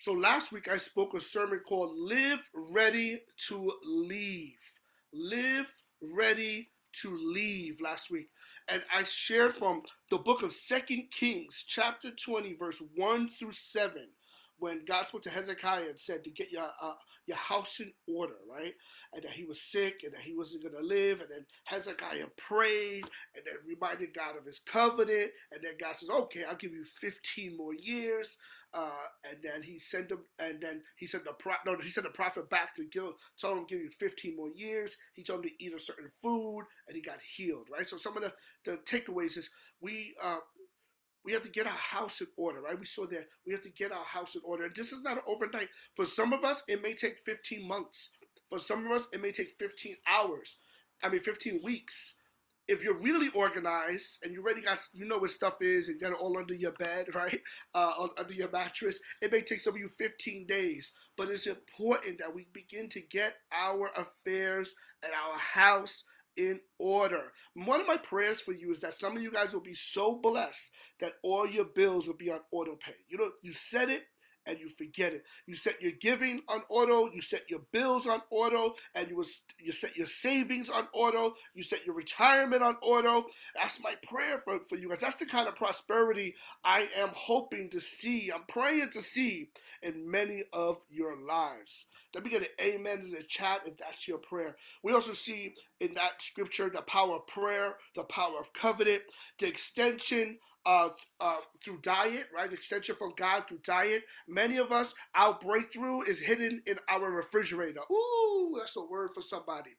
So last week I spoke a sermon called Live Ready to Leave. Live Ready to Leave last week. And I shared from the book of Second Kings, chapter 20, verse 1 through 7, when God spoke to Hezekiah and said to get your uh, your house in order, right? And that he was sick and that he wasn't going to live. And then Hezekiah prayed and then reminded God of his covenant. And then God says, okay, I'll give you 15 more years. Uh, and then he sent him, and then he sent the pro- no, he sent the prophet back to Gil, told him give you 15 more years. He told him to eat a certain food, and he got healed, right? So some of the, the takeaways is we uh, we have to get our house in order, right? We saw that we have to get our house in order. This is not overnight. For some of us, it may take 15 months. For some of us, it may take 15 hours. I mean, 15 weeks. If you're really organized and you already got, you know what stuff is, and got it all under your bed, right? Uh, under your mattress, it may take some of you 15 days. But it's important that we begin to get our affairs and our house in order. One of my prayers for you is that some of you guys will be so blessed that all your bills will be on auto pay. You know, you said it and you forget it. You set your giving on auto, you set your bills on auto, and you was you set your savings on auto, you set your retirement on auto. That's my prayer for, for you guys. That's the kind of prosperity I am hoping to see. I'm praying to see in many of your lives. Let me get an amen in the chat if that's your prayer. We also see in that scripture the power of prayer, the power of covenant, the extension uh, uh, through diet, right? Extension from God through diet. Many of us, our breakthrough is hidden in our refrigerator. Ooh, that's a word for somebody.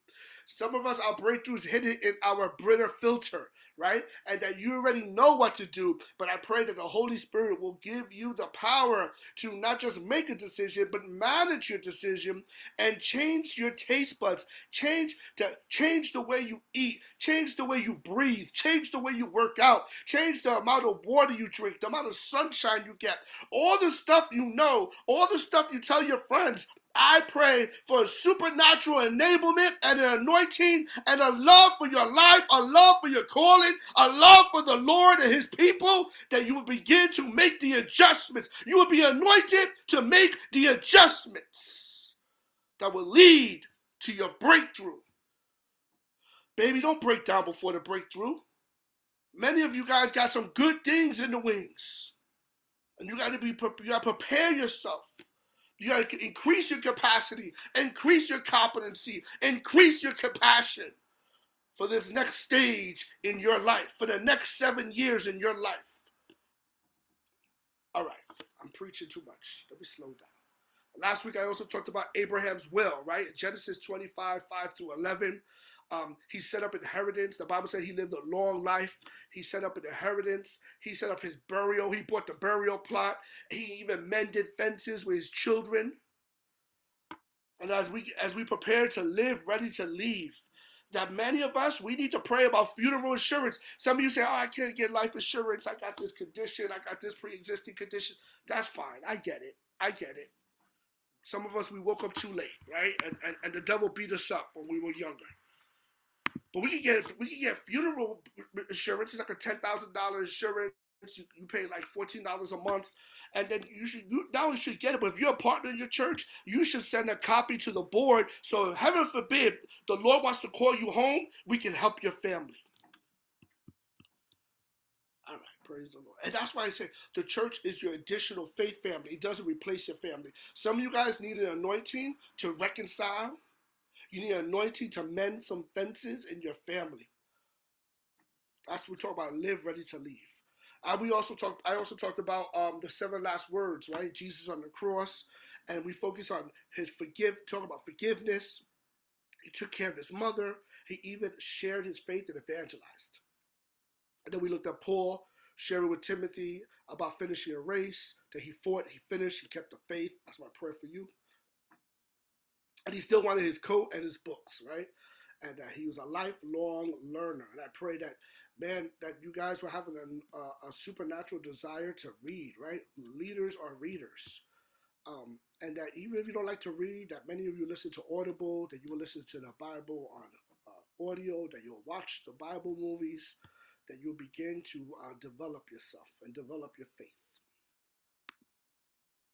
Some of us, our breakthrough is hidden in our Brita filter right? And that you already know what to do. But I pray that the Holy Spirit will give you the power to not just make a decision, but manage your decision and change your taste buds. Change to change the way you eat, change the way you breathe, change the way you work out, change the amount of water you drink, the amount of sunshine you get, all the stuff you know, all the stuff you tell your friends, I pray for a supernatural enablement and an anointing and a love for your life, a love for your calling, a love for the Lord and his people, that you will begin to make the adjustments. You will be anointed to make the adjustments that will lead to your breakthrough. Baby, don't break down before the breakthrough. Many of you guys got some good things in the wings. And you got to be you got to prepare yourself you got to increase your capacity, increase your competency, increase your compassion for this next stage in your life, for the next seven years in your life. All right, I'm preaching too much. Let me slow down. Last week I also talked about Abraham's will, right? Genesis 25, 5 through 11. Um, he set up inheritance. The Bible said he lived a long life. He set up an inheritance. He set up his burial. He bought the burial plot. He even mended fences with his children. And as we as we prepare to live, ready to leave, that many of us we need to pray about funeral insurance. Some of you say, "Oh, I can't get life insurance. I got this condition. I got this pre-existing condition." That's fine. I get it. I get it. Some of us we woke up too late, right? And, and, and the devil beat us up when we were younger. But we can get we can get funeral insurance. It's like a ten thousand dollar insurance. You, you pay like fourteen dollars a month, and then you should you not only should get it, but if you're a partner in your church, you should send a copy to the board. So heaven forbid the Lord wants to call you home, we can help your family. All right, praise the Lord. And that's why I say the church is your additional faith family. It doesn't replace your family. Some of you guys need an anointing to reconcile you need anointing to mend some fences in your family. That's what we talk about. Live ready to leave. Uh, we also talked. I also talked about um, the seven last words, right? Jesus on the cross, and we focus on his forgive. Talk about forgiveness. He took care of his mother. He even shared his faith and evangelized. And then we looked at Paul sharing with Timothy about finishing a race that he fought, he finished, he kept the faith. That's my prayer for you and he still wanted his coat and his books, right? And that he was a lifelong learner. And I pray that, man, that you guys were having a, a, a supernatural desire to read, right? Leaders are readers. Um, and that even if you don't like to read, that many of you listen to Audible, that you will listen to the Bible on uh, audio, that you'll watch the Bible movies, that you'll begin to uh, develop yourself and develop your faith.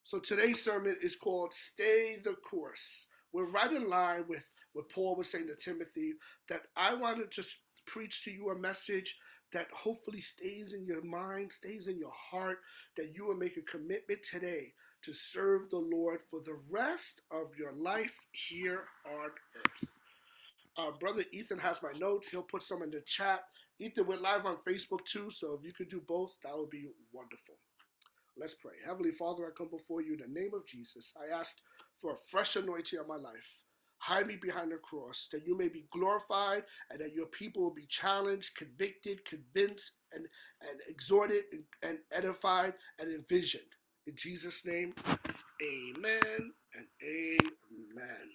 So today's sermon is called Stay the Course. We're right in line with what Paul was saying to Timothy that I want to just preach to you a message that hopefully stays in your mind, stays in your heart, that you will make a commitment today to serve the Lord for the rest of your life here on earth. Uh, Brother Ethan has my notes. He'll put some in the chat. Ethan, we're live on Facebook too, so if you could do both, that would be wonderful. Let's pray. Heavenly Father, I come before you in the name of Jesus. I ask for a fresh anointing on my life. Hide me behind the cross, that you may be glorified and that your people will be challenged, convicted, convinced, and, and exhorted, and, and edified, and envisioned. In Jesus' name, amen and amen.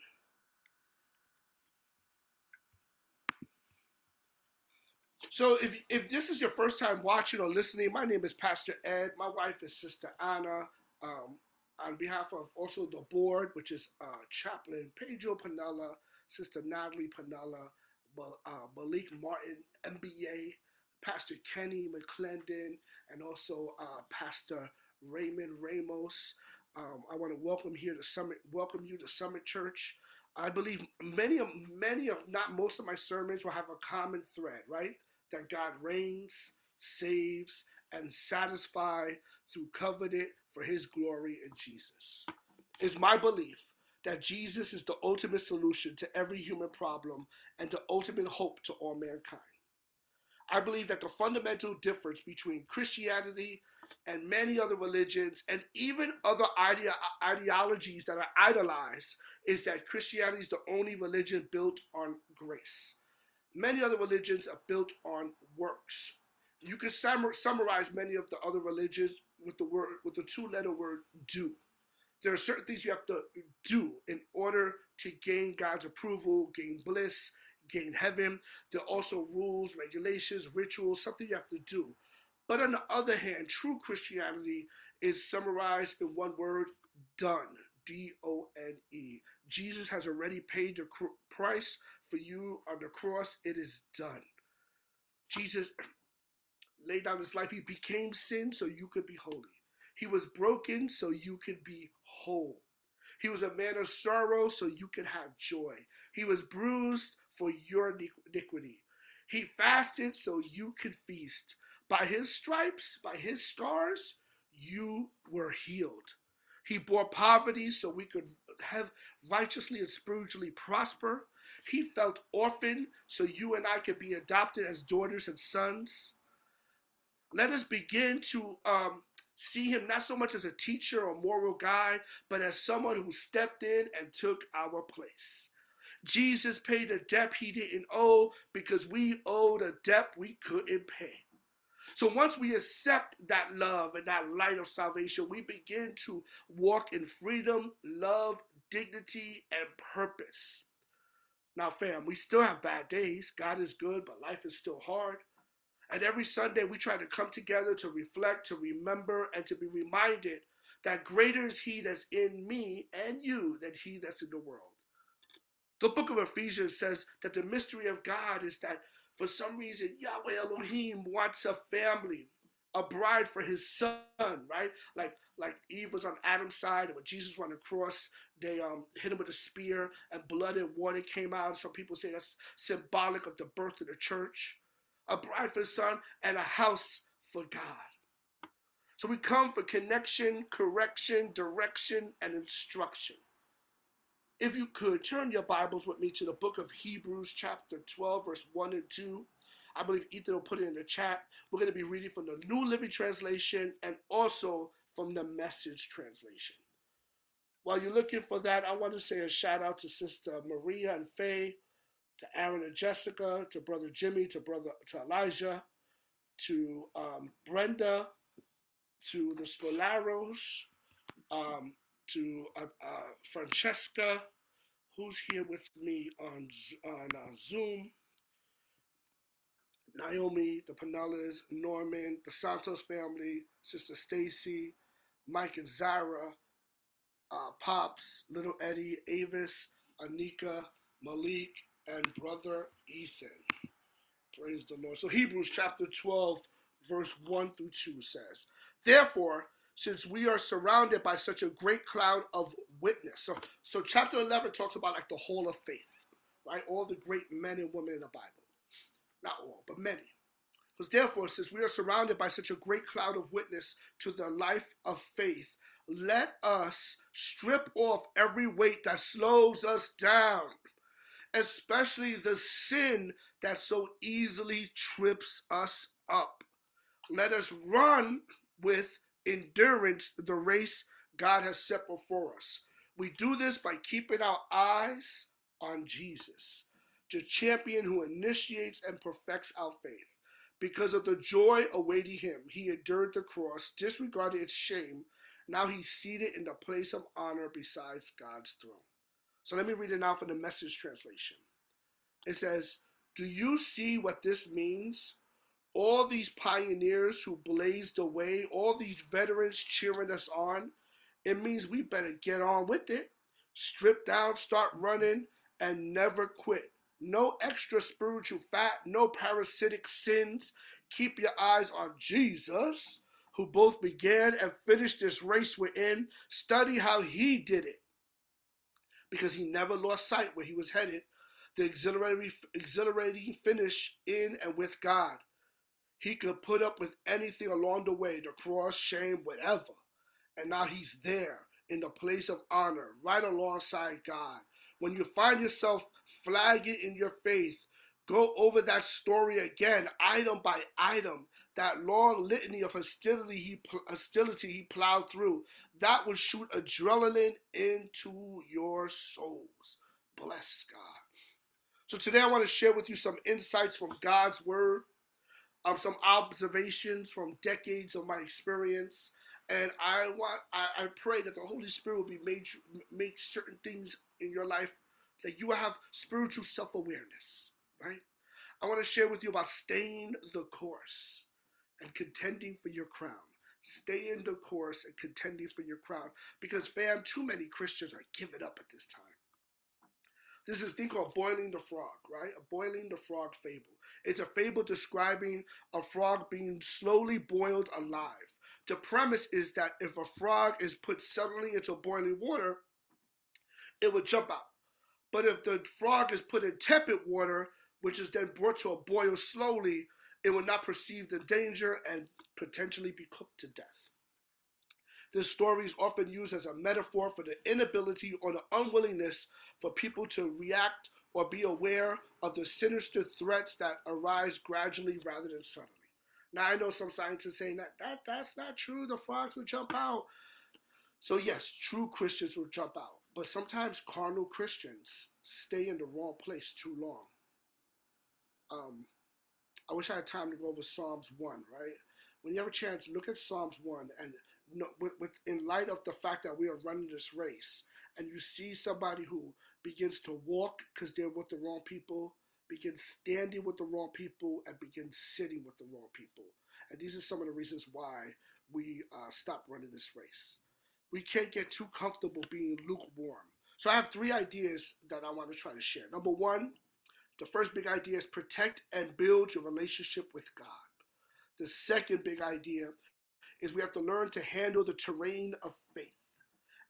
So if, if this is your first time watching or listening, my name is Pastor Ed. My wife is Sister Anna. Um, on behalf of also the board, which is uh, Chaplain Pedro Panella, Sister Natalie Panella, uh, Malik Martin, MBA, Pastor Kenny McClendon, and also uh, Pastor Raymond Ramos. Um, I want to welcome here to Summit, welcome you to Summit Church. I believe many of many of not most of my sermons will have a common thread, right? that God reigns, saves, and satisfies through covenant for his glory in Jesus. It's my belief that Jesus is the ultimate solution to every human problem and the ultimate hope to all mankind. I believe that the fundamental difference between Christianity and many other religions and even other idea, ideologies that are idolized is that Christianity is the only religion built on grace. Many other religions are built on works. You can sum- summarize many of the other religions with the word with the two-letter word do. There are certain things you have to do in order to gain God's approval, gain bliss, gain heaven. There are also rules, regulations, rituals, something you have to do. But on the other hand, true Christianity is summarized in one word done. D O N E. Jesus has already paid the price for you on the cross. It is done. Jesus laid down his life. He became sin so you could be holy. He was broken so you could be whole. He was a man of sorrow so you could have joy. He was bruised for your iniquity. He fasted so you could feast. By his stripes, by his scars, you were healed. He bore poverty so we could have righteously and spiritually prosper. He felt orphaned so you and I could be adopted as daughters and sons. Let us begin to um, see him not so much as a teacher or moral guide, but as someone who stepped in and took our place. Jesus paid a debt he didn't owe because we owed a debt we couldn't pay. So once we accept that love and that light of salvation, we begin to walk in freedom, love, dignity, and purpose. Now, fam, we still have bad days. God is good, but life is still hard. And every Sunday, we try to come together to reflect, to remember, and to be reminded that greater is He that's in me and you than He that's in the world. The book of Ephesians says that the mystery of God is that for some reason, Yahweh Elohim wants a family, a bride for his son, right? Like like Eve was on Adam's side, and when Jesus went across, they um, hit him with a spear, and blood and water came out. Some people say that's symbolic of the birth of the church. A bride for the son, and a house for God. So we come for connection, correction, direction, and instruction. If you could, turn your Bibles with me to the book of Hebrews, chapter 12, verse 1 and 2. I believe Ethan will put it in the chat. We're going to be reading from the New Living Translation and also from the Message Translation. While you're looking for that, I want to say a shout out to Sister Maria and Faye, to Aaron and Jessica, to Brother Jimmy, to Brother to Elijah, to um, Brenda, to the Scolaros, um, to uh, uh, Francesca, who's here with me on on uh, Zoom. Naomi, the Pinellas, Norman, the Santos family, Sister Stacy, Mike and Zara, uh, Pops, Little Eddie, Avis, Anika, Malik, and Brother Ethan. Praise the Lord. So Hebrews chapter 12, verse 1 through 2 says, Therefore, since we are surrounded by such a great cloud of witness. So, so chapter 11 talks about like the hall of faith, right? All the great men and women in the Bible. Not all, but many. Because therefore, since we are surrounded by such a great cloud of witness to the life of faith, let us strip off every weight that slows us down, especially the sin that so easily trips us up. Let us run with endurance the race God has set before us. We do this by keeping our eyes on Jesus, the champion who initiates and perfects our faith. Because of the joy awaiting him, he endured the cross, disregarded its shame. Now he's seated in the place of honor beside God's throne. So let me read it now from the message translation. It says, Do you see what this means? All these pioneers who blazed the way, all these veterans cheering us on, it means we better get on with it. Strip down, start running, and never quit. No extra spiritual fat, no parasitic sins. Keep your eyes on Jesus, who both began and finished this race we're in. Study how he did it. Because he never lost sight where he was headed. The exhilarating, exhilarating finish in and with God. He could put up with anything along the way the cross, shame, whatever. And now he's there in the place of honor, right alongside God when you find yourself flagging in your faith, go over that story again, item by item. That long litany of hostility he, hostility he plowed through, that will shoot adrenaline into your souls. Bless God. So today I want to share with you some insights from God's Word, um, some observations from decades of my experience, and I want I, I pray that the Holy Spirit will be made make certain things in your life that you will have spiritual self-awareness, right? I want to share with you about staying the course and contending for your crown. Stay in the course and contending for your crown. Because, fam, too many Christians are giving up at this time. This is a thing called boiling the frog, right? A boiling the frog fable. It's a fable describing a frog being slowly boiled alive. The premise is that if a frog is put suddenly into boiling water, it would jump out. But if the frog is put in tepid water, which is then brought to a boil slowly, it will not perceive the danger and potentially be cooked to death. This story is often used as a metaphor for the inability or the unwillingness for people to react or be aware of the sinister threats that arise gradually rather than suddenly. Now, I know some scientists saying that, that that's not true. The frogs will jump out. So, yes, true Christians will jump out. But sometimes carnal Christians stay in the wrong place too long. Um, I wish I had time to go over Psalms 1, right? When you have a chance, look at Psalms 1 and with, with, in light of the fact that we are running this race and you see somebody who begins to walk because they're with the wrong people, begins standing with the wrong people, and begins sitting with the wrong people. And these are some of the reasons why we uh, stop running this race we can't get too comfortable being lukewarm. So I have three ideas that I want to try to share. Number one, the first big idea is protect and build your relationship with God. The second big idea is we have to learn to handle the terrain of faith.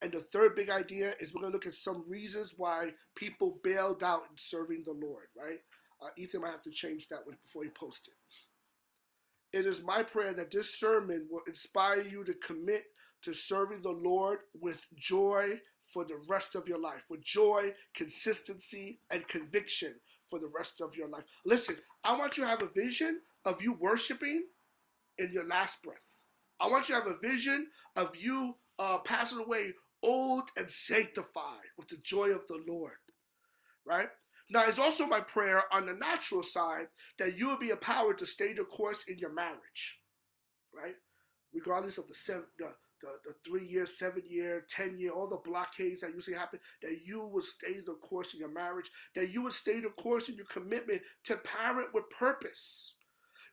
And the third big idea is we're going to look at some reasons why people bailed out in serving the Lord, right? Uh, Ethan might have to change that one before he posts it. It is my prayer that this sermon will inspire you to commit to serving the Lord with joy for the rest of your life, with joy, consistency, and conviction for the rest of your life. Listen, I want you to have a vision of you worshiping in your last breath. I want you to have a vision of you uh, passing away old and sanctified with the joy of the Lord, right? Now, it's also my prayer on the natural side that you will be empowered to stay the course in your marriage, right? Regardless of the, the, the, the three year, seven year, 10 year, all the blockades that usually happen, that you will stay the course in your marriage, that you will stay the course in your commitment to parent with purpose,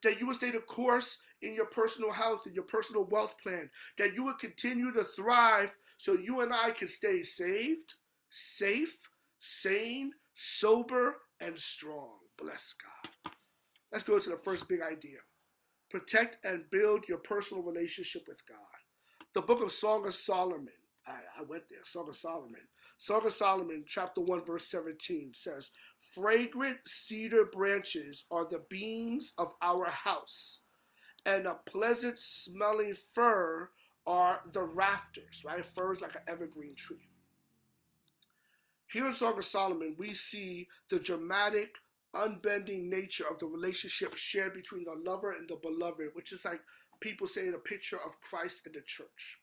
that you will stay the course in your personal health and your personal wealth plan, that you will continue to thrive so you and I can stay saved, safe, sane, sober, and strong. Bless God. Let's go to the first big idea protect and build your personal relationship with God. The book of Song of Solomon. I, I went there. Song of Solomon. Song of Solomon, chapter 1, verse 17 says, Fragrant cedar branches are the beams of our house, and a pleasant smelling fir are the rafters, right? Fir is like an evergreen tree. Here in Song of Solomon, we see the dramatic, unbending nature of the relationship shared between the lover and the beloved, which is like people saying a picture of Christ and the church.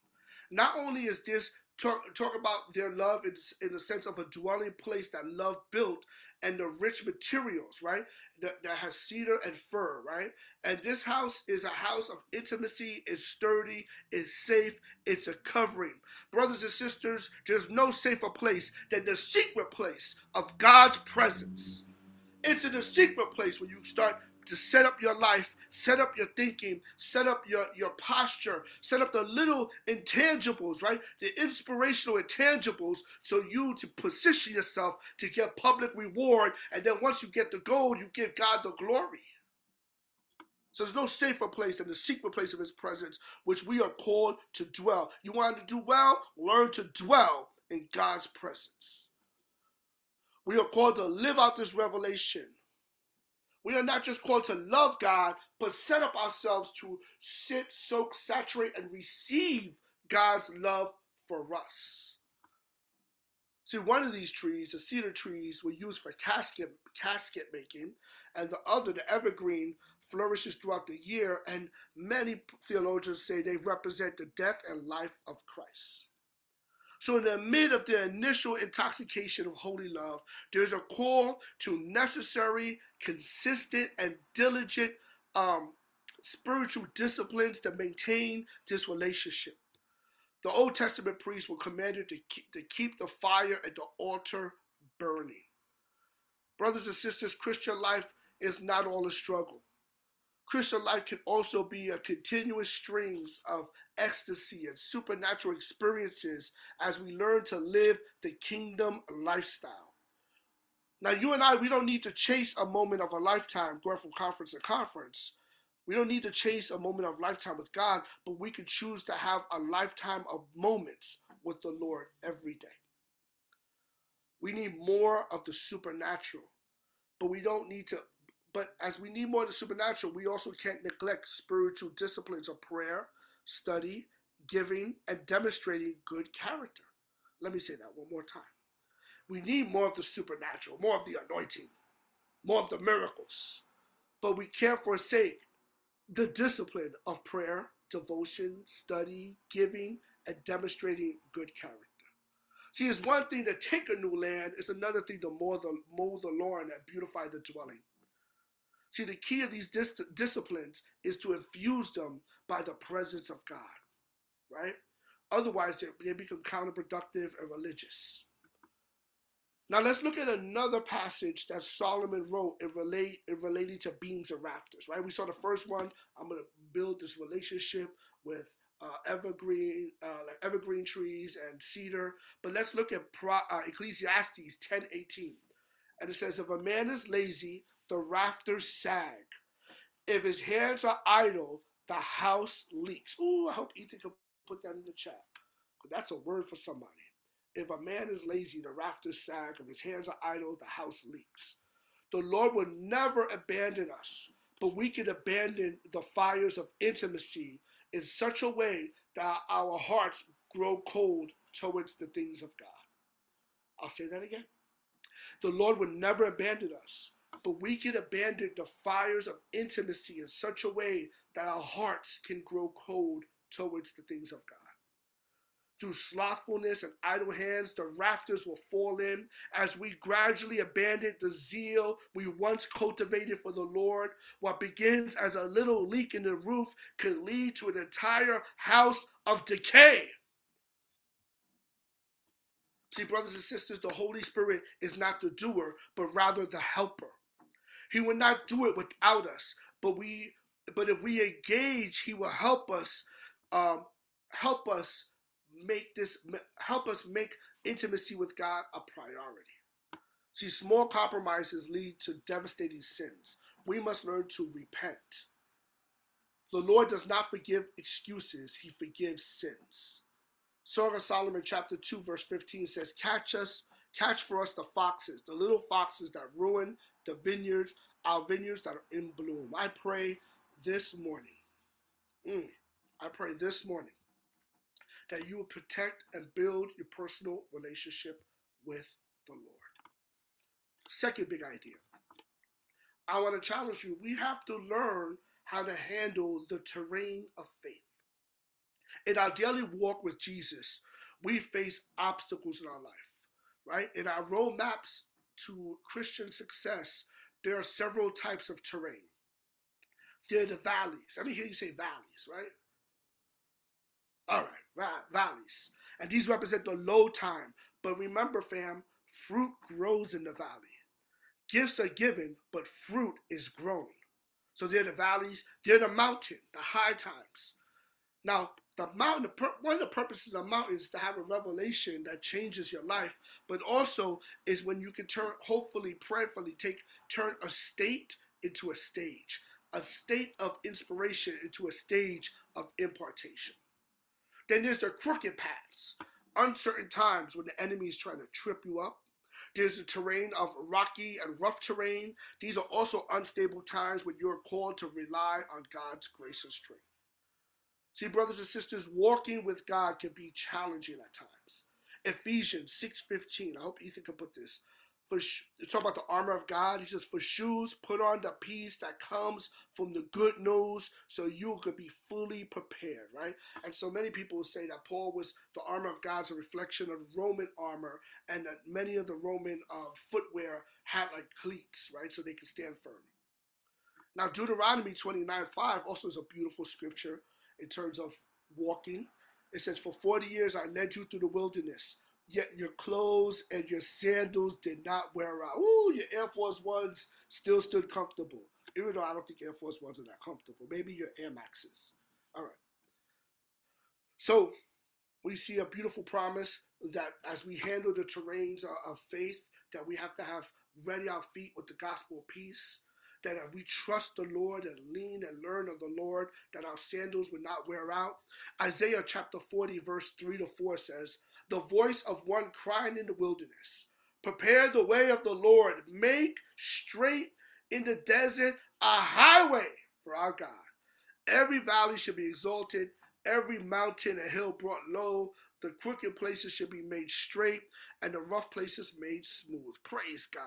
Not only is this talk, talk about their love in, in the sense of a dwelling place that love built and the rich materials, right? That, that has cedar and fir, right? And this house is a house of intimacy, it's sturdy, it's safe, it's a covering. Brothers and sisters, there's no safer place than the secret place of God's presence. It's in the secret place when you start to set up your life, set up your thinking, set up your, your posture, set up the little intangibles, right? The inspirational intangibles so you to position yourself to get public reward. And then once you get the gold, you give God the glory. So there's no safer place than the secret place of his presence, which we are called to dwell. You want to do well? Learn to dwell in God's presence. We are called to live out this revelation we are not just called to love God, but set up ourselves to sit, soak, saturate, and receive God's love for us. See, one of these trees, the cedar trees, were used for casket, casket making, and the other, the evergreen, flourishes throughout the year, and many theologians say they represent the death and life of Christ. So, in the mid of the initial intoxication of holy love, there's a call to necessary, consistent, and diligent um, spiritual disciplines to maintain this relationship. The Old Testament priests were commanded to keep, to keep the fire at the altar burning. Brothers and sisters, Christian life is not all a struggle. Christian life can also be a continuous strings of ecstasy and supernatural experiences as we learn to live the kingdom lifestyle. Now, you and I, we don't need to chase a moment of a lifetime going from conference to conference. We don't need to chase a moment of lifetime with God, but we can choose to have a lifetime of moments with the Lord every day. We need more of the supernatural, but we don't need to but as we need more of the supernatural, we also can't neglect spiritual disciplines of prayer, study, giving, and demonstrating good character. Let me say that one more time. We need more of the supernatural, more of the anointing, more of the miracles. But we can't forsake the discipline of prayer, devotion, study, giving, and demonstrating good character. See, it's one thing to take a new land, it's another thing to mow the, mow the lawn and beautify the dwelling. See, the key of these dis- disciplines is to infuse them by the presence of God, right? Otherwise, they, they become counterproductive and religious. Now let's look at another passage that Solomon wrote in, relate, in relating to beams and rafters, right? We saw the first one. I'm going to build this relationship with uh, evergreen, uh, like evergreen trees and cedar. But let's look at Pro, uh, Ecclesiastes 10:18, and it says, "If a man is lazy, the rafters sag. If his hands are idle, the house leaks. Ooh, I hope Ethan can put that in the chat. That's a word for somebody. If a man is lazy, the rafters sag. If his hands are idle, the house leaks. The Lord will never abandon us, but we can abandon the fires of intimacy in such a way that our hearts grow cold towards the things of God. I'll say that again. The Lord will never abandon us, but we can abandon the fires of intimacy in such a way that our hearts can grow cold towards the things of God. Through slothfulness and idle hands, the rafters will fall in as we gradually abandon the zeal we once cultivated for the Lord. What begins as a little leak in the roof can lead to an entire house of decay. See, brothers and sisters, the Holy Spirit is not the doer, but rather the helper. He will not do it without us. But we, but if we engage, He will help us, um, help us make this, help us make intimacy with God a priority. See, small compromises lead to devastating sins. We must learn to repent. The Lord does not forgive excuses, He forgives sins. Song of Solomon, chapter 2, verse 15 says, Catch us, catch for us the foxes, the little foxes that ruin the vineyards, our vineyards that are in bloom. I pray this morning, mm, I pray this morning that you will protect and build your personal relationship with the Lord. Second big idea. I want to challenge you. We have to learn how to handle the terrain of faith. In our daily walk with Jesus, we face obstacles in our life, right? In our roadmaps to Christian success, there are several types of terrain. There are the valleys. Let me hear you say valleys, right? All right, valleys. And these represent the low time. But remember, fam, fruit grows in the valley. Gifts are given, but fruit is grown. So they're the valleys, they're the mountain, the high times. Now, the mountain, one of the purposes of the mountain is to have a revelation that changes your life, but also is when you can turn, hopefully, prayerfully, take turn a state into a stage, a state of inspiration into a stage of impartation. Then there's the crooked paths, uncertain times when the enemy is trying to trip you up, there's a terrain of rocky and rough terrain. These are also unstable times when you're called to rely on God's grace and strength. See, brothers and sisters, walking with God can be challenging at times. Ephesians 6:15. I hope Ethan can put this for talk about the armor of God. He says, for shoes, put on the peace that comes from the good news, so you could be fully prepared, right? And so many people say that Paul was the armor of God's a reflection of Roman armor, and that many of the Roman uh, footwear had like cleats, right, so they could stand firm. Now, Deuteronomy 29 5 also is a beautiful scripture in terms of walking. It says, For 40 years I led you through the wilderness yet your clothes and your sandals did not wear out. Ooh, your Air Force Ones still stood comfortable. Even though I don't think Air Force Ones are that comfortable. Maybe your Air Maxes. All right. So we see a beautiful promise that as we handle the terrains of faith, that we have to have ready our feet with the gospel of peace. That if we trust the Lord and lean and learn of the Lord, that our sandals would not wear out. Isaiah chapter 40, verse 3 to 4 says, the voice of one crying in the wilderness. Prepare the way of the Lord. Make straight in the desert a highway for our God. Every valley should be exalted, every mountain and hill brought low. The crooked places should be made straight, and the rough places made smooth. Praise God.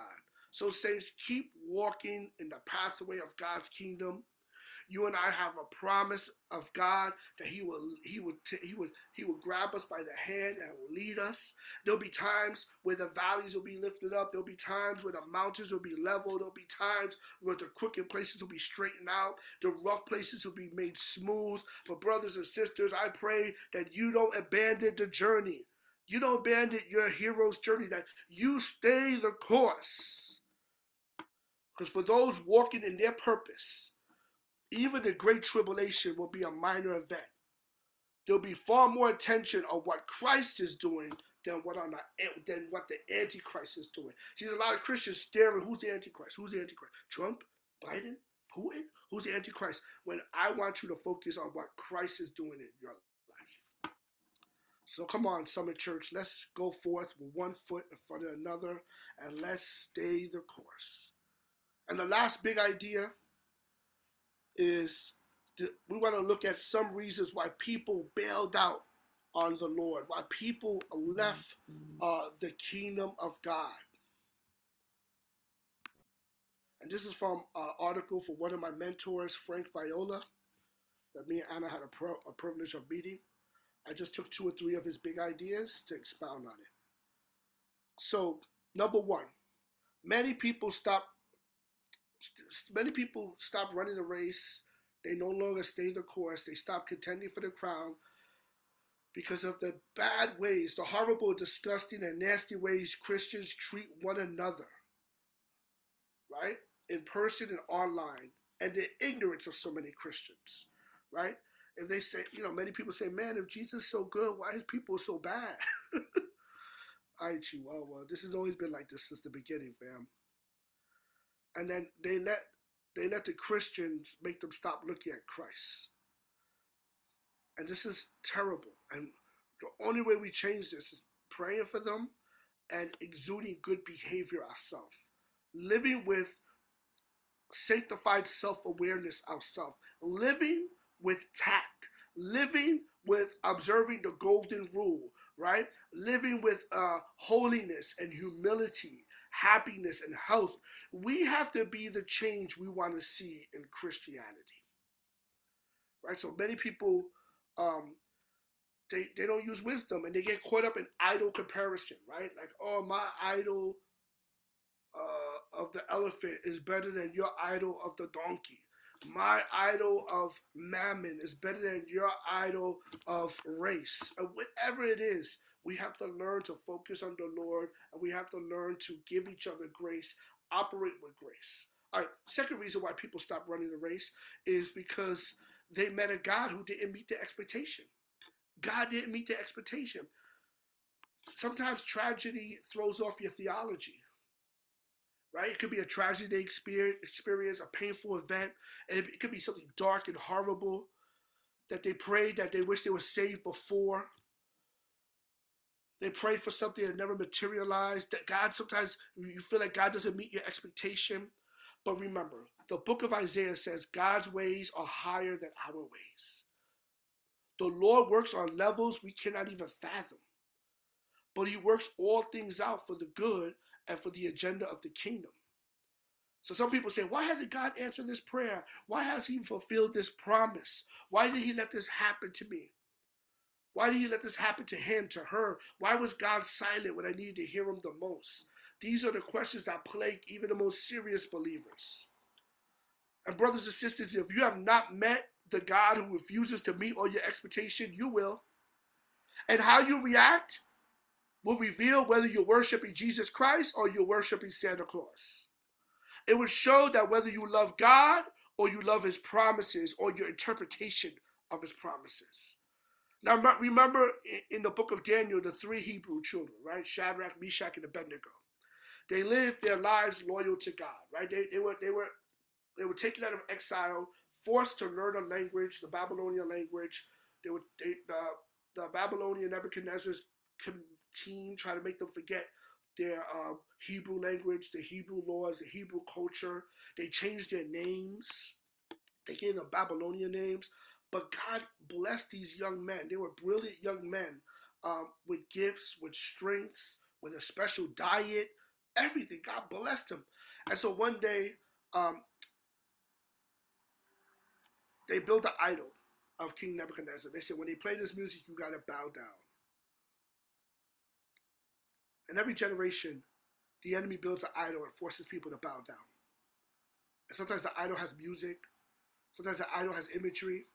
So, saints, keep walking in the pathway of God's kingdom you and I have a promise of God that He will He would He would He will grab us by the hand and lead us. There'll be times where the valleys will be lifted up. There'll be times where the mountains will be leveled. There'll be times where the crooked places will be straightened out. The rough places will be made smooth. But brothers and sisters, I pray that you don't abandon the journey. You don't abandon your hero's journey. That you stay the course. Because for those walking in their purpose, even the great tribulation will be a minor event. There'll be far more attention on what Christ is doing than what on the, than what the Antichrist is doing. See, there's a lot of Christians staring. Who's the Antichrist? Who's the Antichrist? Trump, Biden, Putin. Who's the Antichrist? When I want you to focus on what Christ is doing in your life. So come on, Summit Church. Let's go forth with one foot in front of another, and let's stay the course. And the last big idea is we want to look at some reasons why people bailed out on the Lord, why people left uh, the kingdom of God. And this is from an article for one of my mentors, Frank Viola, that me and Anna had a, pro- a privilege of meeting. I just took two or three of his big ideas to expound on it. So, number one, many people stop many people stop running the race. They no longer stay the course. They stop contending for the crown because of the bad ways, the horrible, disgusting, and nasty ways Christians treat one another, right? In person and online, and the ignorance of so many Christians, right? If they say, you know, many people say, man, if Jesus is so good, why is people so bad? I Chihuahua. This has always been like this since the beginning, fam and then they let they let the Christians make them stop looking at Christ. And this is terrible. And the only way we change this is praying for them and exuding good behavior ourselves. Living with sanctified self awareness ourselves. Living with tact. Living with observing the golden rule, right? Living with uh, holiness and humility, happiness and health. We have to be the change we want to see in Christianity, right? So many people, um, they, they don't use wisdom and they get caught up in idol comparison, right? Like, oh, my idol uh, of the elephant is better than your idol of the donkey my idol of mammon is better than your idol of race. or whatever it is, we have to learn to focus on the Lord and we have to learn to give each other grace, operate with grace. All right, second reason why people stop running the race is because they met a God who didn't meet the expectation. God didn't meet the expectation. Sometimes tragedy throws off your theology right? It could be a tragedy experience, a painful event. It could be something dark and horrible that they prayed that they wish they were saved before. They prayed for something that never materialized. That God sometimes you feel like God doesn't meet your expectation. But remember, the book of Isaiah says God's ways are higher than our ways. The Lord works on levels we cannot even fathom. But he works all things out for the good and for the agenda of the kingdom. So some people say, why hasn't God answered this prayer? Why has he fulfilled this promise? Why did he let this happen to me? Why did he let this happen to him, to her? Why was God silent when I needed to hear him the most? These are the questions that plague even the most serious believers. And brothers and sisters, if you have not met the God who refuses to meet all your expectation, you will. And how you react will reveal whether you're worshiping Jesus Christ or you're worshiping Santa Claus. It will show that whether you love God or you love his promises or your interpretation of his promises. Now, remember in the book of Daniel, the three Hebrew children, right? Shadrach, Meshach, and Abednego. They lived their lives loyal to God, right? They, they, were, they, were, they were taken out of exile, forced to learn a language, the Babylonian language. They were, they, the, the Babylonian Nebuchadnezzar's team, try to make them forget their um, Hebrew language, the Hebrew laws, the Hebrew culture. They changed their names. They gave them Babylonian names. But God blessed these young men. They were brilliant young men um, with gifts, with strengths, with a special diet, everything. God blessed them. And so one day, um, they built an idol of King Nebuchadnezzar. They said, when they play this music, you got to bow down. And every generation, the enemy builds an idol and forces people to bow down. And sometimes the idol has music, sometimes the idol has imagery.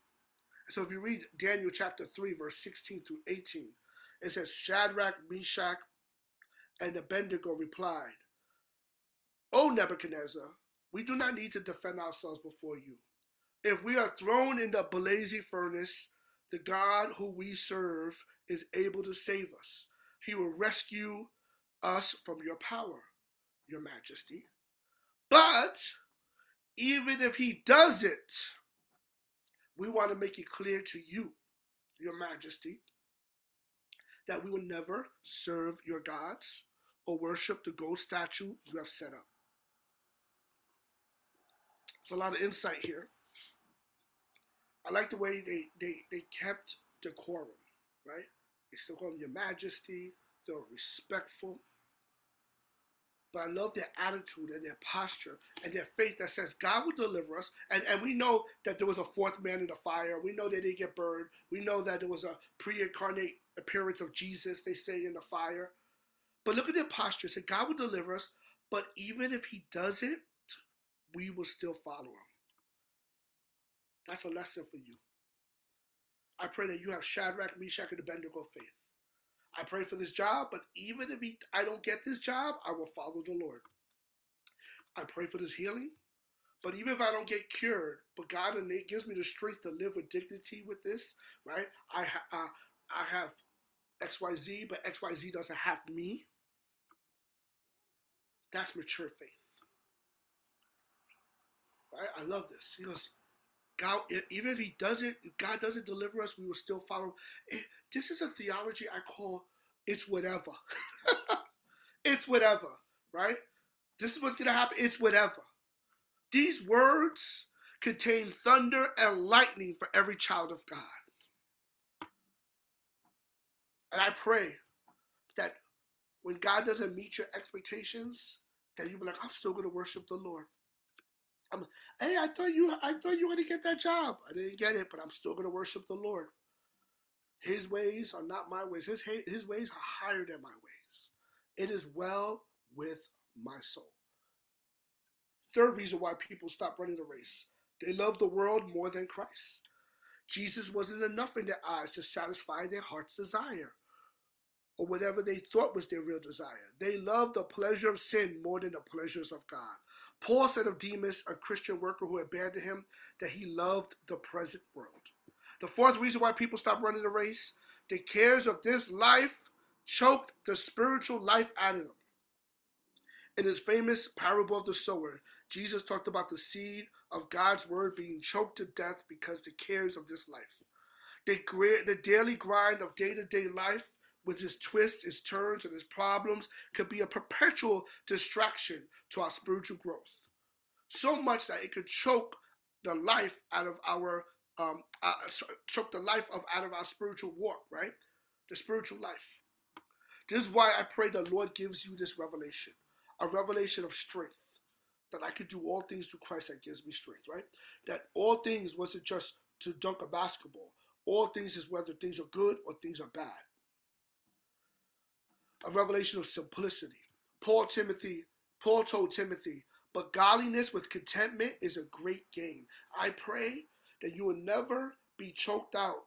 So if you read Daniel chapter 3, verse 16 through 18, it says, Shadrach, Meshach, and Abednego replied, O Nebuchadnezzar, we do not need to defend ourselves before you. If we are thrown in the blazing furnace, the God who we serve is able to save us. He will rescue us from your power, your majesty. But even if he does it, we want to make it clear to you, your majesty, that we will never serve your gods or worship the gold statue you have set up. It's a lot of insight here. I like the way they, they, they kept decorum, right? They still call them your majesty, they're respectful. But I love their attitude and their posture and their faith that says God will deliver us. And, and we know that there was a fourth man in the fire. We know that they didn't get burned. We know that there was a pre incarnate appearance of Jesus, they say, in the fire. But look at their posture. Say, God will deliver us. But even if he doesn't, we will still follow him. That's a lesson for you. I pray that you have Shadrach, Meshach, and Abednego faith. I pray for this job, but even if he, I don't get this job, I will follow the Lord. I pray for this healing, but even if I don't get cured, but God and it gives me the strength to live with dignity with this, right? I ha- uh, I have X Y Z, but X Y Z doesn't have me. That's mature faith. Right? I love this. He goes, God, even if He doesn't, God doesn't deliver us, we will still follow. Eh, this is a theology I call it's whatever. it's whatever, right? This is what's going to happen. It's whatever. These words contain thunder and lightning for every child of God. And I pray that when God doesn't meet your expectations, that you be like, I'm still going to worship the Lord. I'm, hey, I thought you, I thought you were to get that job. I didn't get it, but I'm still to worship the Lord. His ways are not my ways. His, his ways are higher than my ways. It is well with my soul. Third reason why people stop running the race they love the world more than Christ. Jesus wasn't enough in their eyes to satisfy their heart's desire or whatever they thought was their real desire. They loved the pleasure of sin more than the pleasures of God. Paul said of Demas, a Christian worker who abandoned him, that he loved the present world. The fourth reason why people stop running the race, the cares of this life choked the spiritual life out of them. In his famous parable of the sower, Jesus talked about the seed of God's word being choked to death because the cares of this life. The, the daily grind of day to day life with its twists, its turns, and its problems could be a perpetual distraction to our spiritual growth. So much that it could choke the life out of our um, uh, choke the life of out of our spiritual walk, right? The spiritual life. This is why I pray the Lord gives you this revelation, a revelation of strength, that I could do all things through Christ that gives me strength, right? That all things wasn't just to dunk a basketball. All things is whether things are good or things are bad. A revelation of simplicity. Paul Timothy, Paul told Timothy, but godliness with contentment is a great gain. I pray that you will never be choked out,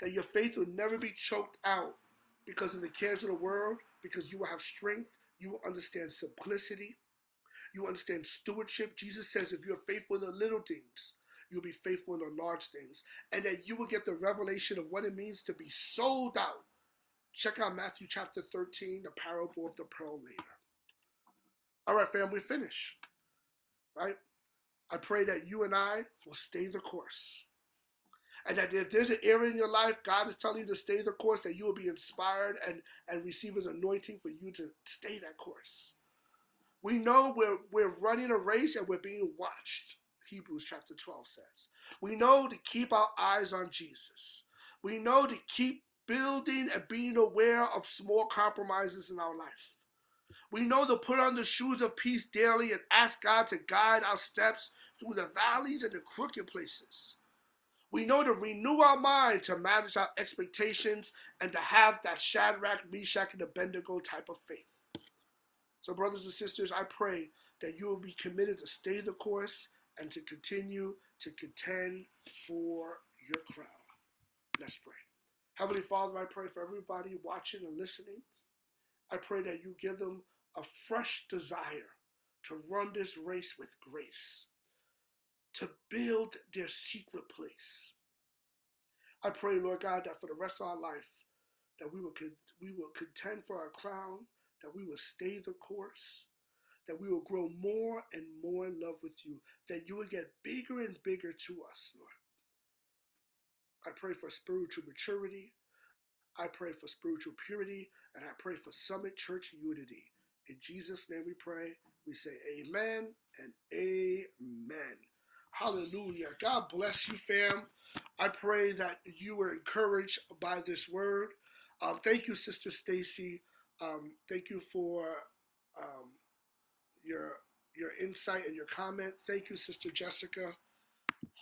that your faith will never be choked out because of the cares of the world, because you will have strength, you will understand simplicity, you will understand stewardship. Jesus says, if you're faithful in the little things, you'll be faithful in the large things, and that you will get the revelation of what it means to be sold out. Check out Matthew chapter 13, the parable of the pearl later. All right, family, we finish. Right? I pray that you and I will stay the course. And that if there's an area in your life, God is telling you to stay the course, that you will be inspired and, and receive his anointing for you to stay that course. We know we're, we're running a race and we're being watched, Hebrews chapter 12 says. We know to keep our eyes on Jesus. We know to keep building and being aware of small compromises in our life. We know to put on the shoes of peace daily and ask God to guide our steps through the valleys and the crooked places. We know to renew our mind to manage our expectations and to have that Shadrach, Meshach, and Abednego type of faith. So, brothers and sisters, I pray that you will be committed to stay the course and to continue to contend for your crown. Let's pray. Heavenly Father, I pray for everybody watching and listening. I pray that you give them a fresh desire to run this race with grace, to build their secret place. I pray, Lord God, that for the rest of our life, that we will, we will contend for our crown, that we will stay the course, that we will grow more and more in love with you, that you will get bigger and bigger to us, Lord. I pray for spiritual maturity. I pray for spiritual purity, and I pray for Summit Church unity. In Jesus' name we pray. We say amen and amen. Hallelujah. God bless you, fam. I pray that you were encouraged by this word. Um, thank you, Sister Stacy. Um, thank you for um, your your insight and your comment. Thank you, Sister Jessica.